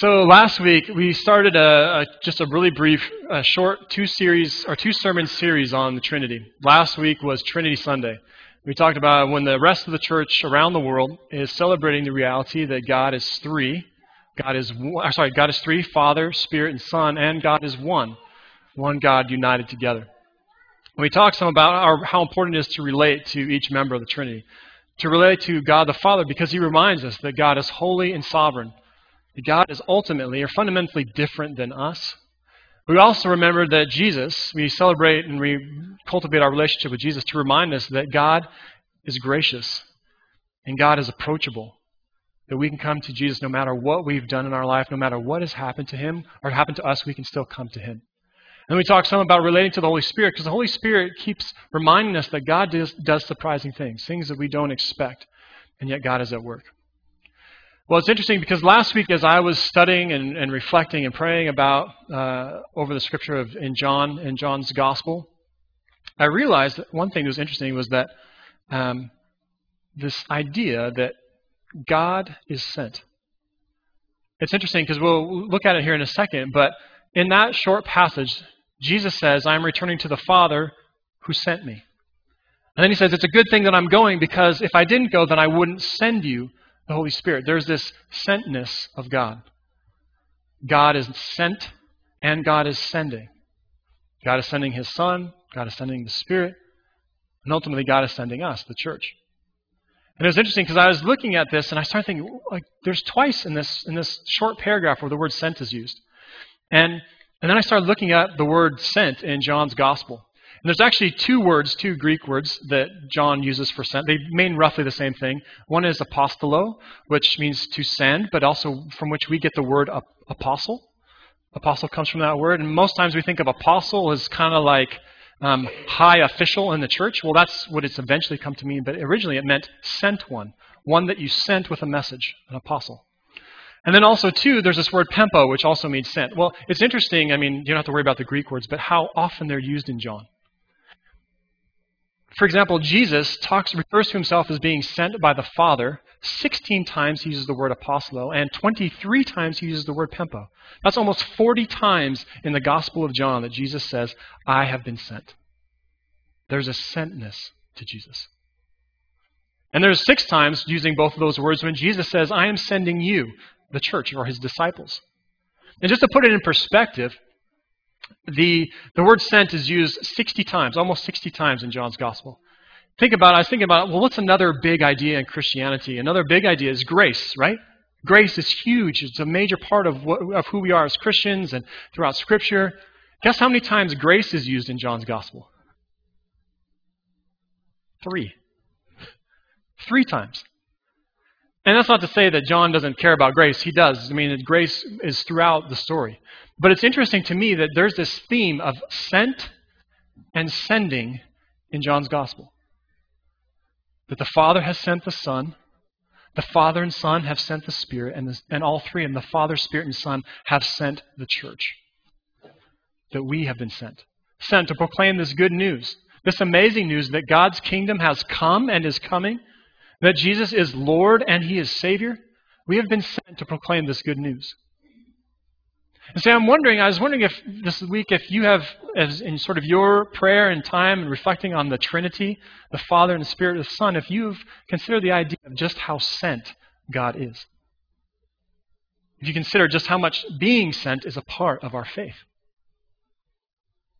So last week we started a, a just a really brief, a short two series or two sermon series on the Trinity. Last week was Trinity Sunday. We talked about when the rest of the church around the world is celebrating the reality that God is three. God is one, uh, sorry, God is three: Father, Spirit, and Son, and God is one, one God united together. And we talked some about our, how important it is to relate to each member of the Trinity, to relate to God the Father, because He reminds us that God is holy and sovereign God is ultimately or fundamentally different than us. We also remember that Jesus, we celebrate and we cultivate our relationship with Jesus to remind us that God is gracious and God is approachable. That we can come to Jesus no matter what we've done in our life, no matter what has happened to Him or happened to us, we can still come to Him. And we talk some about relating to the Holy Spirit because the Holy Spirit keeps reminding us that God does, does surprising things, things that we don't expect, and yet God is at work. Well, it's interesting because last week, as I was studying and, and reflecting and praying about uh, over the scripture of in John in John's gospel, I realized that one thing that was interesting was that um, this idea that God is sent. It's interesting because we'll look at it here in a second, but in that short passage, Jesus says, "I am returning to the Father who sent me." And then he says, "It's a good thing that I'm going because if I didn't go, then I wouldn't send you." The Holy Spirit. There's this sentness of God. God is sent and God is sending. God is sending His Son, God is sending the Spirit, and ultimately God is sending us, the church. And it was interesting because I was looking at this and I started thinking, like, there's twice in this in this short paragraph where the word sent is used. And and then I started looking at the word sent in John's gospel. And there's actually two words, two Greek words that John uses for sent. They mean roughly the same thing. One is apostolo, which means to send, but also from which we get the word apostle. Apostle comes from that word. And most times we think of apostle as kind of like um, high official in the church. Well, that's what it's eventually come to mean. But originally it meant sent one, one that you sent with a message, an apostle. And then also, too, there's this word pempo, which also means sent. Well, it's interesting. I mean, you don't have to worry about the Greek words, but how often they're used in John. For example, Jesus talks, refers to himself as being sent by the Father. 16 times he uses the word apostolo, and 23 times he uses the word pempo. That's almost 40 times in the Gospel of John that Jesus says, I have been sent. There's a sentness to Jesus. And there's six times using both of those words when Jesus says, I am sending you, the church, or his disciples. And just to put it in perspective, the, the word sent is used 60 times, almost 60 times in John's gospel. Think about it. I was thinking about, well, what's another big idea in Christianity? Another big idea is grace, right? Grace is huge. It's a major part of, what, of who we are as Christians and throughout Scripture. Guess how many times grace is used in John's gospel? Three. Three times. And that's not to say that John doesn't care about grace. He does. I mean, grace is throughout the story. But it's interesting to me that there's this theme of sent and sending in John's gospel. That the Father has sent the Son, the Father and Son have sent the Spirit, and, the, and all three, and the Father, Spirit, and Son have sent the church. That we have been sent. Sent to proclaim this good news, this amazing news that God's kingdom has come and is coming, that Jesus is Lord and He is Savior. We have been sent to proclaim this good news. And so I'm wondering, I was wondering if this week, if you have, as in sort of your prayer and time and reflecting on the Trinity, the Father and the Spirit of the Son, if you've considered the idea of just how sent God is. If you consider just how much being sent is a part of our faith.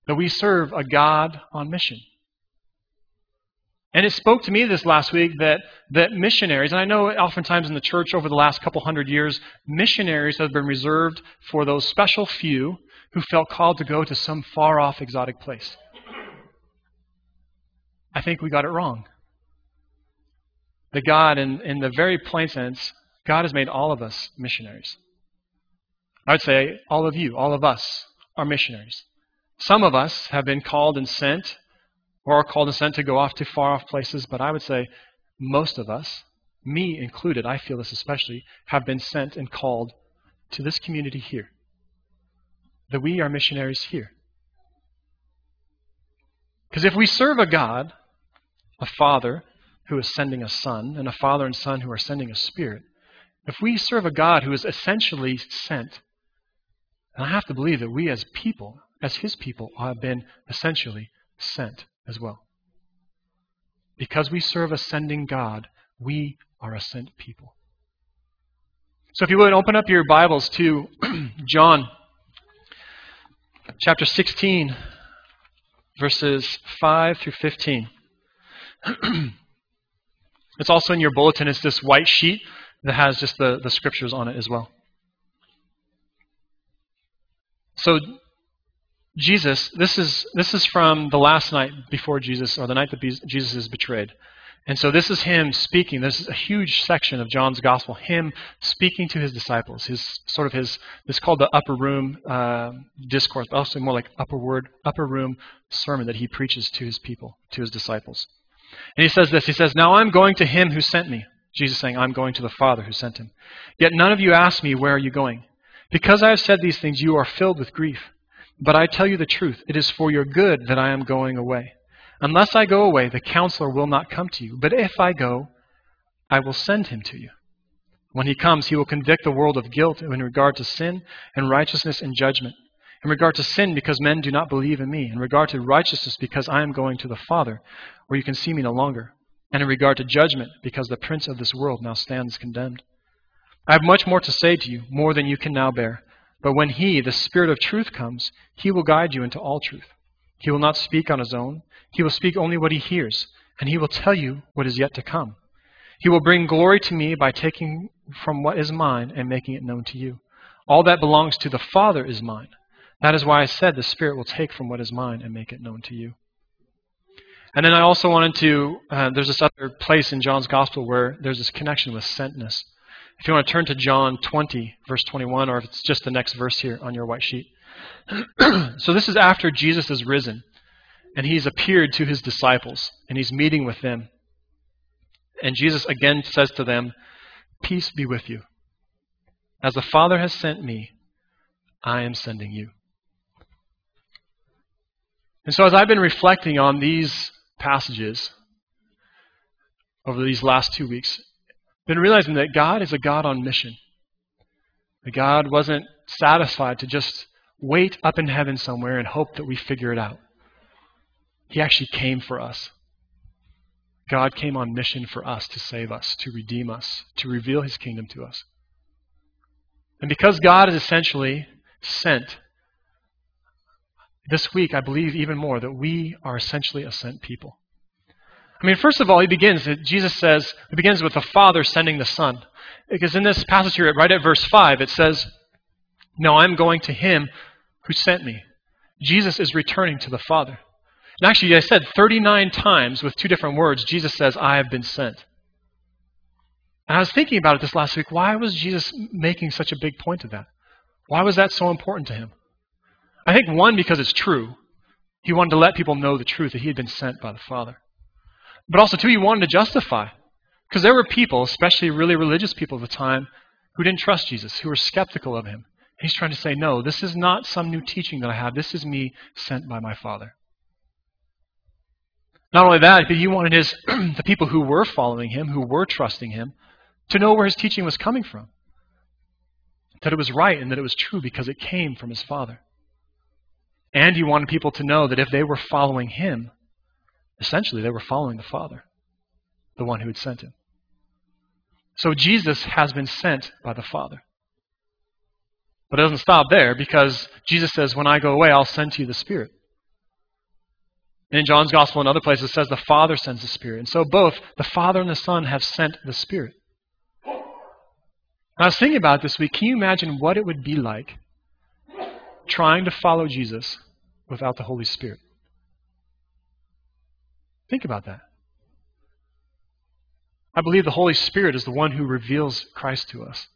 That we serve a God on mission. And it spoke to me this last week that, that missionaries, and I know oftentimes in the church over the last couple hundred years, missionaries have been reserved for those special few who felt called to go to some far off exotic place. I think we got it wrong. That God, in, in the very plain sense, God has made all of us missionaries. I would say all of you, all of us, are missionaries. Some of us have been called and sent or are called and sent to go off to far off places, but I would say most of us, me included, I feel this especially, have been sent and called to this community here. That we are missionaries here. Because if we serve a God, a Father who is sending a Son, and a Father and Son who are sending a Spirit, if we serve a God who is essentially sent, then I have to believe that we as people, as his people, have been essentially sent as well. Because we serve a sending God, we are a sent people. So if you would, open up your Bibles to John chapter 16, verses 5 through 15. it's also in your bulletin. It's this white sheet that has just the, the scriptures on it as well. So Jesus, this is this is from the last night before Jesus, or the night that Jesus is betrayed. And so this is him speaking. This is a huge section of John's gospel. Him speaking to his disciples. His sort of his this called the upper room uh, discourse, but also more like upper word, upper room sermon that he preaches to his people, to his disciples. And he says this. He says, "Now I'm going to him who sent me." Jesus saying, "I'm going to the Father who sent him." Yet none of you ask me, "Where are you going?" Because I have said these things, you are filled with grief. But I tell you the truth, it is for your good that I am going away. Unless I go away, the counselor will not come to you. But if I go, I will send him to you. When he comes, he will convict the world of guilt in regard to sin and righteousness and judgment. In regard to sin, because men do not believe in me. In regard to righteousness, because I am going to the Father, where you can see me no longer. And in regard to judgment, because the prince of this world now stands condemned. I have much more to say to you, more than you can now bear. But when he, the Spirit of truth, comes, he will guide you into all truth. He will not speak on his own. He will speak only what he hears, and he will tell you what is yet to come. He will bring glory to me by taking from what is mine and making it known to you. All that belongs to the Father is mine. That is why I said the Spirit will take from what is mine and make it known to you. And then I also wanted to, uh, there's this other place in John's Gospel where there's this connection with sentness. If you want to turn to John 20, verse 21, or if it's just the next verse here on your white sheet. so this is after Jesus is risen, and he's appeared to his disciples, and he's meeting with them. And Jesus again says to them, Peace be with you. As the Father has sent me, I am sending you. And so as I've been reflecting on these passages over these last two weeks, been realizing that God is a God on mission. That God wasn't satisfied to just wait up in heaven somewhere and hope that we figure it out. He actually came for us. God came on mission for us to save us, to redeem us, to reveal his kingdom to us. And because God is essentially sent, this week I believe even more that we are essentially a sent people. I mean, first of all, he begins, Jesus says, it begins with the Father sending the Son. Because in this passage here, right at verse 5, it says, No, I'm going to him who sent me. Jesus is returning to the Father. And actually, I said 39 times with two different words, Jesus says, I have been sent. And I was thinking about it this last week. Why was Jesus making such a big point of that? Why was that so important to him? I think, one, because it's true. He wanted to let people know the truth that he had been sent by the Father. But also, too, he wanted to justify. Because there were people, especially really religious people at the time, who didn't trust Jesus, who were skeptical of him. He's trying to say, no, this is not some new teaching that I have. This is me sent by my Father. Not only that, but he wanted his, the people who were following him, who were trusting him, to know where his teaching was coming from. That it was right and that it was true because it came from his Father. And he wanted people to know that if they were following him, Essentially, they were following the Father, the one who had sent him. So Jesus has been sent by the Father. But it doesn't stop there because Jesus says, When I go away, I'll send to you the Spirit. And in John's Gospel and other places, it says the Father sends the Spirit. And so both the Father and the Son have sent the Spirit. I was thinking about this week. Can you imagine what it would be like trying to follow Jesus without the Holy Spirit? Think about that. I believe the Holy Spirit is the one who reveals Christ to us.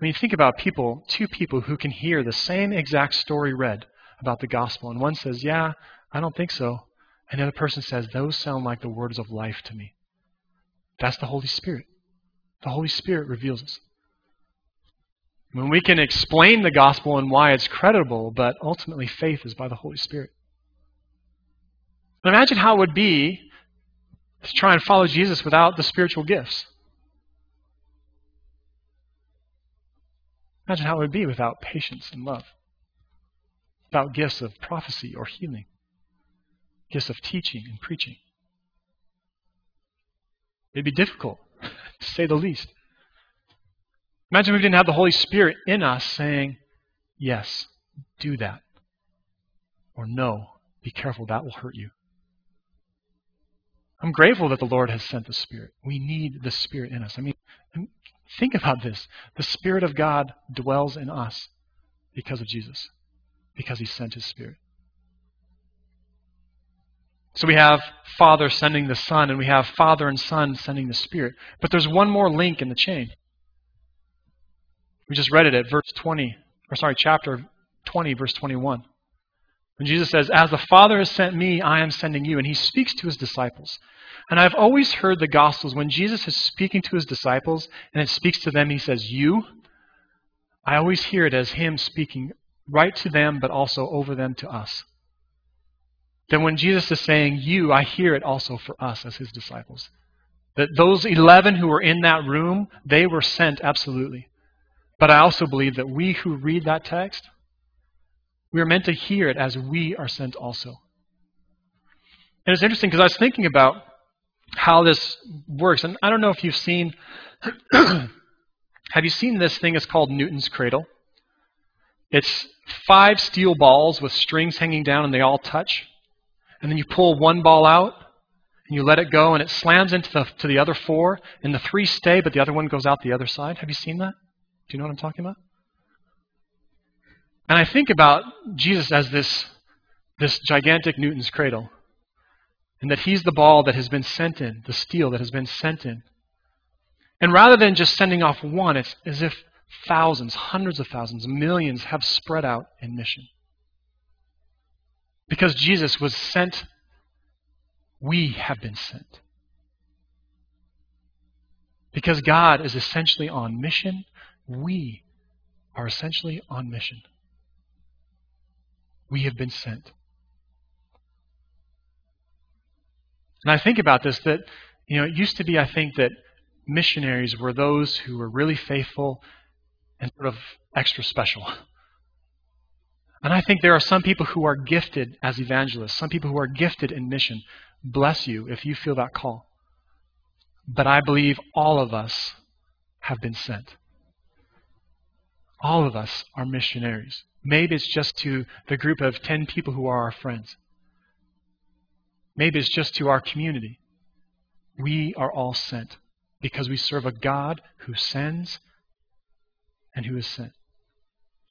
I mean, think about people, two people who can hear the same exact story read about the gospel. And one says, Yeah, I don't think so. And the other person says, Those sound like the words of life to me. That's the Holy Spirit. The Holy Spirit reveals us. When we can explain the gospel and why it's credible, but ultimately faith is by the Holy Spirit. Imagine how it would be to try and follow Jesus without the spiritual gifts. Imagine how it would be without patience and love, without gifts of prophecy or healing, gifts of teaching and preaching. It'd be difficult, to say the least. Imagine if we didn't have the Holy Spirit in us saying, Yes, do that. Or no, be careful, that will hurt you. I'm grateful that the Lord has sent the Spirit. We need the Spirit in us. I mean, think about this. The Spirit of God dwells in us because of Jesus, because He sent His Spirit. So we have Father sending the Son, and we have Father and Son sending the Spirit. But there's one more link in the chain. We just read it at verse 20, or sorry, chapter 20, verse 21. When Jesus says, As the Father has sent me, I am sending you. And he speaks to his disciples. And I've always heard the Gospels, when Jesus is speaking to his disciples and it speaks to them, he says, You. I always hear it as him speaking right to them, but also over them to us. Then when Jesus is saying you, I hear it also for us as his disciples. That those 11 who were in that room, they were sent absolutely. But I also believe that we who read that text, we are meant to hear it as we are sent also. And it's interesting because I was thinking about how this works. And I don't know if you've seen, have you seen this thing? It's called Newton's cradle. It's five steel balls with strings hanging down and they all touch. And then you pull one ball out and you let it go and it slams into the, to the other four and the three stay but the other one goes out the other side. Have you seen that? Do you know what I'm talking about? And I think about Jesus as this, this gigantic Newton's cradle, and that he's the ball that has been sent in, the steel that has been sent in. And rather than just sending off one, it's as if thousands, hundreds of thousands, millions have spread out in mission. Because Jesus was sent, we have been sent. Because God is essentially on mission, we are essentially on mission. We have been sent. And I think about this that, you know, it used to be, I think, that missionaries were those who were really faithful and sort of extra special. And I think there are some people who are gifted as evangelists, some people who are gifted in mission. Bless you if you feel that call. But I believe all of us have been sent. All of us are missionaries. Maybe it's just to the group of 10 people who are our friends. Maybe it's just to our community. We are all sent because we serve a God who sends and who is sent.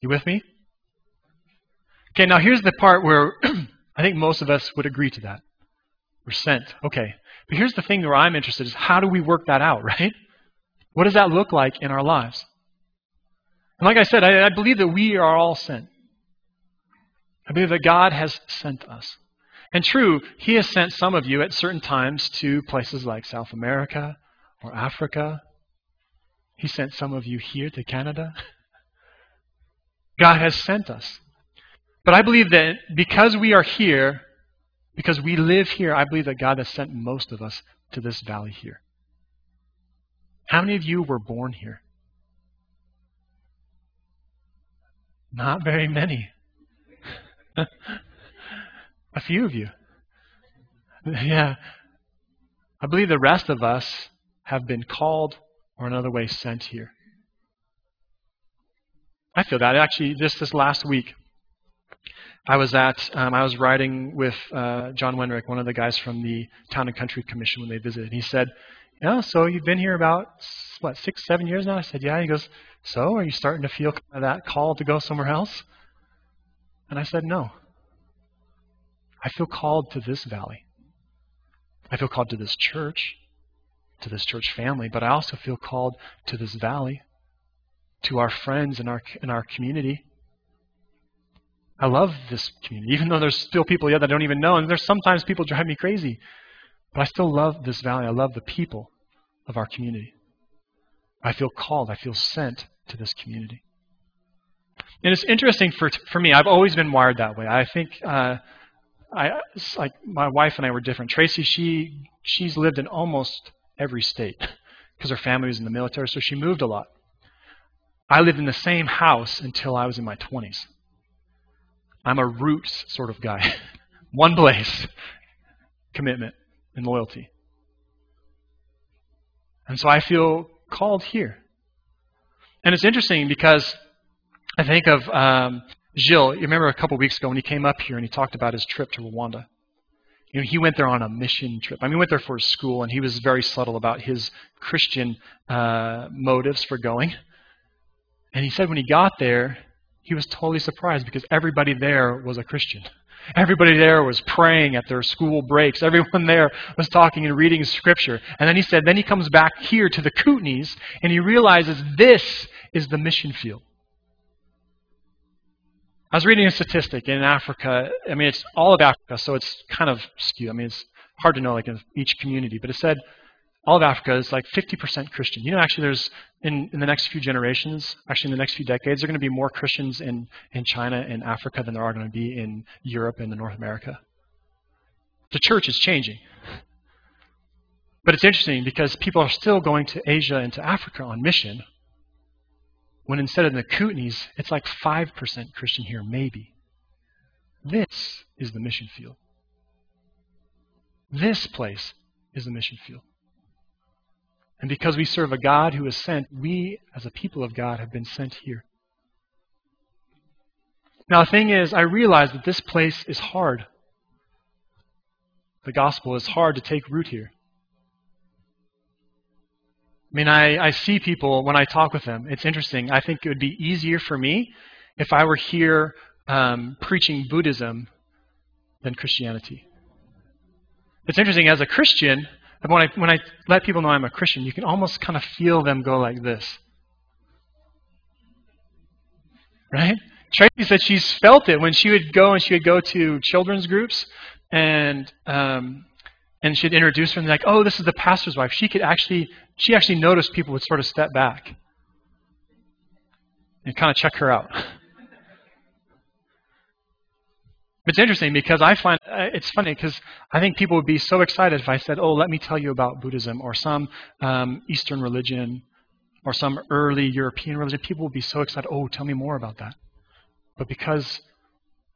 You with me? Okay, now here's the part where I think most of us would agree to that. We're sent. Okay. But here's the thing where I'm interested is how do we work that out, right? What does that look like in our lives? And like I said, I, I believe that we are all sent. I believe that God has sent us. And true, He has sent some of you at certain times to places like South America or Africa. He sent some of you here to Canada. God has sent us. But I believe that because we are here, because we live here, I believe that God has sent most of us to this valley here. How many of you were born here? Not very many. A few of you. Yeah. I believe the rest of us have been called or another way sent here. I feel that. Actually, just this last week, I was at, um, I was riding with uh, John Wenrick, one of the guys from the Town and Country Commission when they visited. He said, yeah, so you've been here about, what, six, seven years now? I said, yeah. He goes, so are you starting to feel kind of that call to go somewhere else? And I said, no. I feel called to this valley. I feel called to this church, to this church family, but I also feel called to this valley, to our friends in our, in our community. I love this community, even though there's still people here that I don't even know, and there's sometimes people drive me crazy. But I still love this valley. I love the people of our community. I feel called. I feel sent to this community. And it's interesting for for me. I've always been wired that way. I think uh, I like my wife and I were different. Tracy, she she's lived in almost every state because her family was in the military, so she moved a lot. I lived in the same house until I was in my 20s. I'm a roots sort of guy. One place, commitment and loyalty. And so I feel called here. And it's interesting because I think of um, Gilles. You remember a couple weeks ago when he came up here and he talked about his trip to Rwanda. You know, he went there on a mission trip. I mean, he went there for school, and he was very subtle about his Christian uh, motives for going. And he said when he got there, he was totally surprised because everybody there was a Christian. Everybody there was praying at their school breaks. Everyone there was talking and reading scripture. And then he said, then he comes back here to the Kootenays and he realizes this is the mission field. I was reading a statistic in Africa. I mean, it's all of Africa, so it's kind of skewed. I mean, it's hard to know like in each community, but it said all of Africa is like 50% Christian. You know, actually, there's in, in the next few generations, actually in the next few decades, there are going to be more Christians in, in China and Africa than there are going to be in Europe and in North America. The church is changing. But it's interesting because people are still going to Asia and to Africa on mission, when instead of the Kootenays, it's like 5% Christian here, maybe. This is the mission field. This place is the mission field. And because we serve a God who is sent, we, as a people of God, have been sent here. Now, the thing is, I realize that this place is hard. The gospel is hard to take root here. I mean, I, I see people when I talk with them. It's interesting. I think it would be easier for me if I were here um, preaching Buddhism than Christianity. It's interesting. As a Christian, when I, when I let people know I'm a Christian, you can almost kind of feel them go like this. Right? Tracy said she's felt it when she would go and she would go to children's groups and um, and she'd introduce her and like, oh, this is the pastor's wife. She could actually she actually noticed people would sort of step back and kind of check her out. It's interesting because I find uh, it's funny because I think people would be so excited if I said, "Oh, let me tell you about Buddhism or some um, Eastern religion or some early European religion." People would be so excited. "Oh, tell me more about that." But because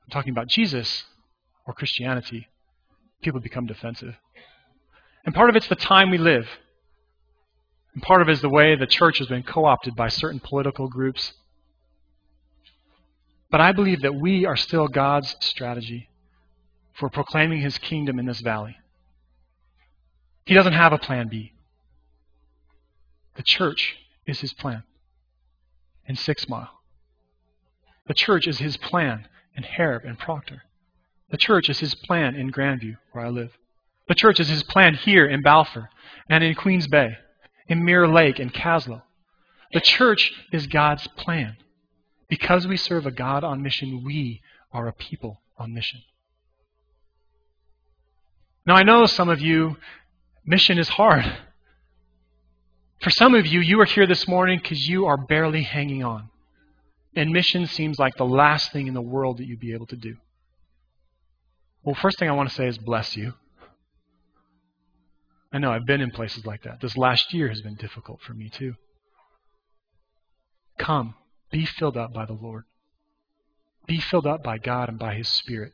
I'm talking about Jesus or Christianity, people become defensive. And part of it's the time we live. And part of it is the way the church has been co-opted by certain political groups but I believe that we are still God's strategy for proclaiming his kingdom in this valley. He doesn't have a plan B. The church is his plan in Six Mile. The church is his plan in Harrop and Procter. The church is his plan in Grandview, where I live. The church is his plan here in Balfour and in Queens Bay, in Mirror Lake and Kaslo. The church is God's plan. Because we serve a God on mission, we are a people on mission. Now, I know some of you, mission is hard. For some of you, you are here this morning because you are barely hanging on. And mission seems like the last thing in the world that you'd be able to do. Well, first thing I want to say is bless you. I know I've been in places like that. This last year has been difficult for me too. Come. Be filled up by the Lord. Be filled up by God and by His Spirit.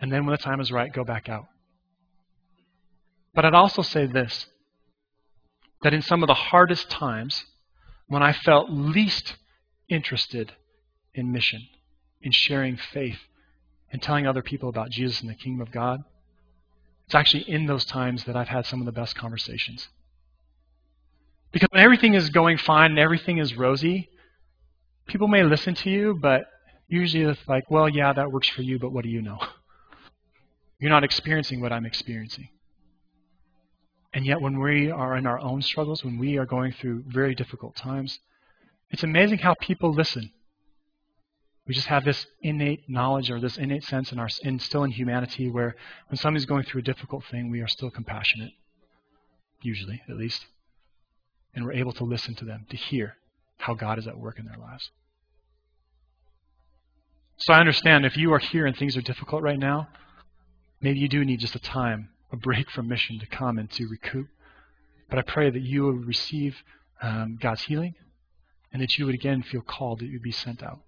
And then when the time is right, go back out. But I'd also say this that in some of the hardest times, when I felt least interested in mission, in sharing faith, and telling other people about Jesus and the kingdom of God, it's actually in those times that I've had some of the best conversations. Because when everything is going fine and everything is rosy, people may listen to you, but usually it's like, well, yeah, that works for you, but what do you know? You're not experiencing what I'm experiencing. And yet, when we are in our own struggles, when we are going through very difficult times, it's amazing how people listen. We just have this innate knowledge or this innate sense in our in, still in humanity where when somebody's going through a difficult thing, we are still compassionate, usually at least. And we're able to listen to them, to hear how God is at work in their lives. So I understand if you are here and things are difficult right now, maybe you do need just a time, a break from mission to come and to recoup. But I pray that you will receive um, God's healing, and that you would again feel called, that you'd be sent out.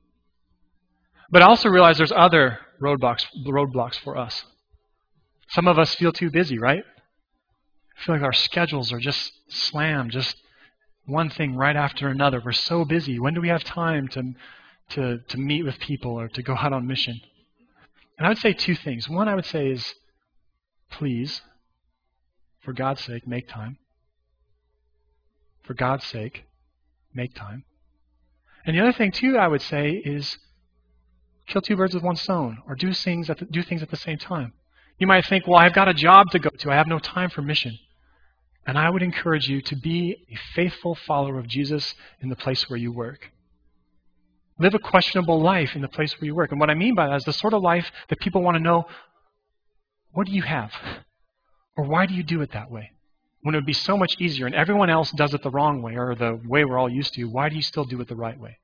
But I also realize there's other roadblocks, roadblocks for us. Some of us feel too busy, right? I feel like our schedules are just slammed, just one thing right after another. We're so busy. When do we have time to, to, to meet with people or to go out on mission? And I would say two things. One, I would say is please, for God's sake, make time. For God's sake, make time. And the other thing, too, I would say is kill two birds with one stone or do things at the, do things at the same time. You might think, well, I've got a job to go to. I have no time for mission. And I would encourage you to be a faithful follower of Jesus in the place where you work. Live a questionable life in the place where you work. And what I mean by that is the sort of life that people want to know what do you have? Or why do you do it that way? When it would be so much easier and everyone else does it the wrong way or the way we're all used to, why do you still do it the right way?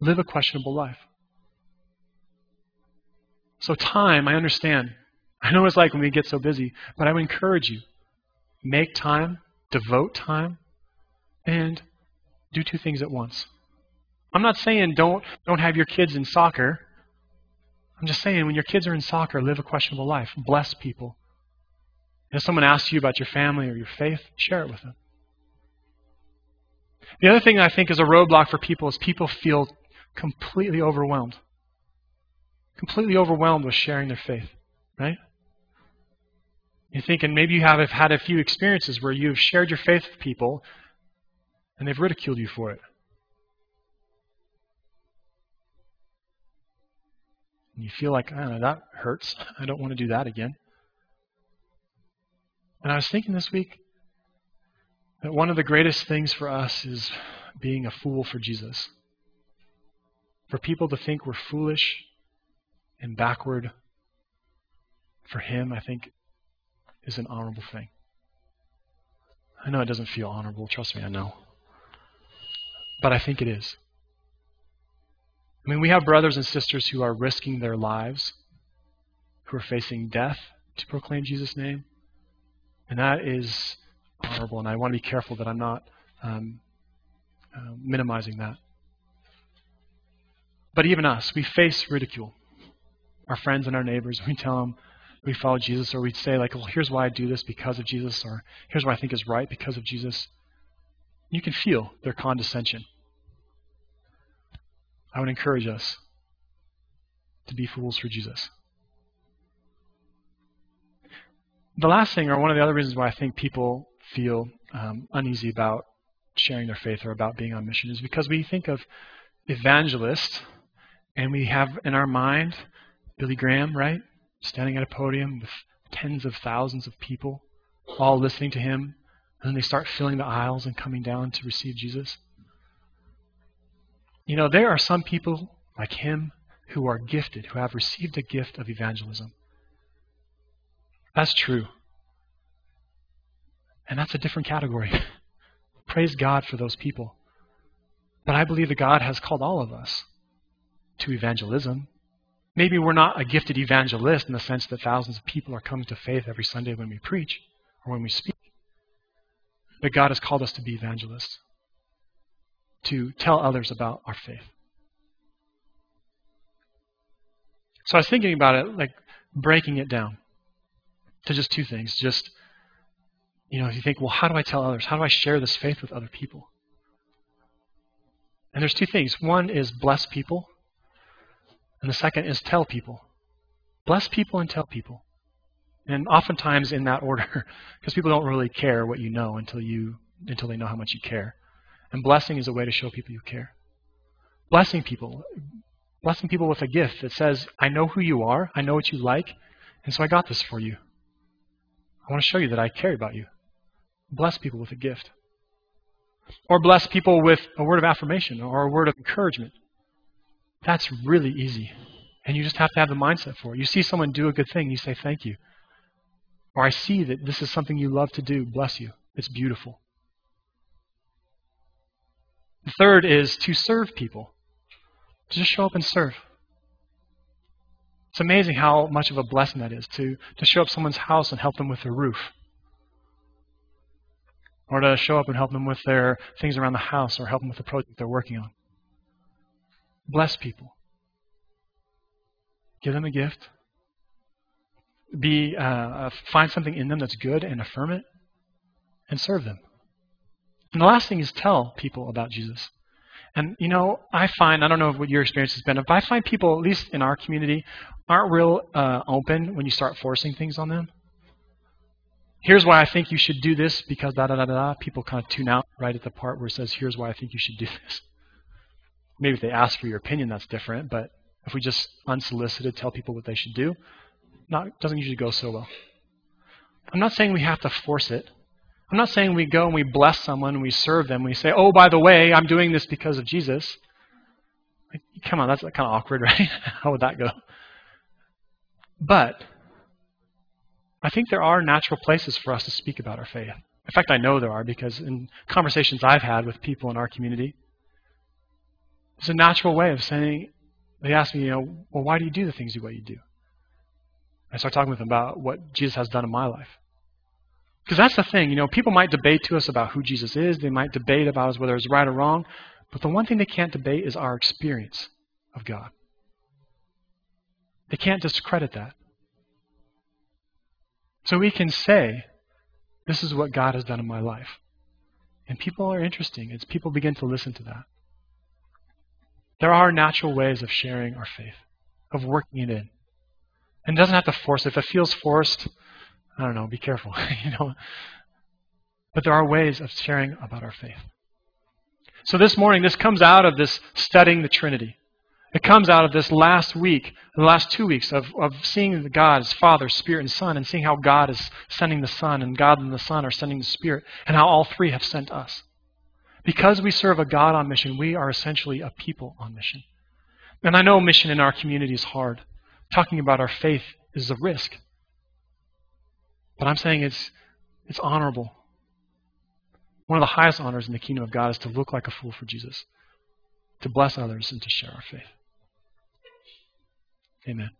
Live a questionable life. So, time, I understand. I know it's like when we get so busy, but I would encourage you make time, devote time, and do two things at once. I'm not saying don't, don't have your kids in soccer. I'm just saying when your kids are in soccer, live a questionable life. Bless people. If someone asks you about your family or your faith, share it with them. The other thing I think is a roadblock for people is people feel completely overwhelmed. Completely overwhelmed with sharing their faith, right? You're thinking maybe you have had a few experiences where you've shared your faith with people and they've ridiculed you for it. And you feel like, I don't know, that hurts. I don't want to do that again. And I was thinking this week that one of the greatest things for us is being a fool for Jesus. For people to think we're foolish and backward for Him, I think, is an honorable thing. I know it doesn't feel honorable, trust me, I know. But I think it is. I mean, we have brothers and sisters who are risking their lives, who are facing death to proclaim Jesus' name. And that is honorable, and I want to be careful that I'm not um, uh, minimizing that. But even us, we face ridicule. Our friends and our neighbors, we tell them, we follow Jesus, or we'd say, like, well, here's why I do this because of Jesus, or here's what I think is right because of Jesus. You can feel their condescension. I would encourage us to be fools for Jesus. The last thing, or one of the other reasons why I think people feel um, uneasy about sharing their faith or about being on mission, is because we think of evangelists, and we have in our mind Billy Graham, right? Standing at a podium with tens of thousands of people all listening to him, and then they start filling the aisles and coming down to receive Jesus. You know, there are some people like him who are gifted, who have received a gift of evangelism. That's true. And that's a different category. Praise God for those people. But I believe that God has called all of us to evangelism. Maybe we're not a gifted evangelist in the sense that thousands of people are coming to faith every Sunday when we preach or when we speak. But God has called us to be evangelists, to tell others about our faith. So I was thinking about it, like breaking it down to just two things. Just, you know, if you think, well, how do I tell others? How do I share this faith with other people? And there's two things. One is bless people and the second is tell people. Bless people and tell people. And oftentimes in that order, because people don't really care what you know until you until they know how much you care. And blessing is a way to show people you care. Blessing people. Blessing people with a gift that says, I know who you are, I know what you like, and so I got this for you. I want to show you that I care about you. Bless people with a gift. Or bless people with a word of affirmation or a word of encouragement. That's really easy. And you just have to have the mindset for it. You see someone do a good thing, you say thank you. Or I see that this is something you love to do. Bless you. It's beautiful. The third is to serve people. To just show up and serve. It's amazing how much of a blessing that is to, to show up someone's house and help them with their roof. or to show up and help them with their things around the house or help them with the project they're working on. Bless people. Give them a gift. Be uh, uh, find something in them that's good and affirm it, and serve them. And the last thing is tell people about Jesus. And you know, I find I don't know what your experience has been, but I find people, at least in our community, aren't real uh, open when you start forcing things on them. Here's why I think you should do this because da da da da. People kind of tune out right at the part where it says, "Here's why I think you should do this." Maybe if they ask for your opinion, that's different. But if we just unsolicited tell people what they should do, not doesn't usually go so well. I'm not saying we have to force it. I'm not saying we go and we bless someone and we serve them. And We say, "Oh, by the way, I'm doing this because of Jesus." Like, come on, that's kind of awkward, right? How would that go? But I think there are natural places for us to speak about our faith. In fact, I know there are because in conversations I've had with people in our community, it's a natural way of saying, they ask me, you know, well, why do you do the things you way you do? I start talking with them about what Jesus has done in my life. Because that's the thing, you know, people might debate to us about who Jesus is. They might debate about us whether it's right or wrong. But the one thing they can't debate is our experience of God. They can't discredit that. So we can say, this is what God has done in my life. And people are interesting as people begin to listen to that. There are natural ways of sharing our faith, of working it in. And it doesn't have to force it. If it feels forced, I don't know, be careful. you know. But there are ways of sharing about our faith. So this morning, this comes out of this studying the Trinity. It comes out of this last week, the last two weeks of, of seeing God as Father, Spirit, and Son, and seeing how God is sending the Son, and God and the Son are sending the Spirit, and how all three have sent us. Because we serve a God on mission, we are essentially a people on mission. And I know mission in our community is hard. Talking about our faith is a risk. But I'm saying it's, it's honorable. One of the highest honors in the kingdom of God is to look like a fool for Jesus, to bless others, and to share our faith. Amen.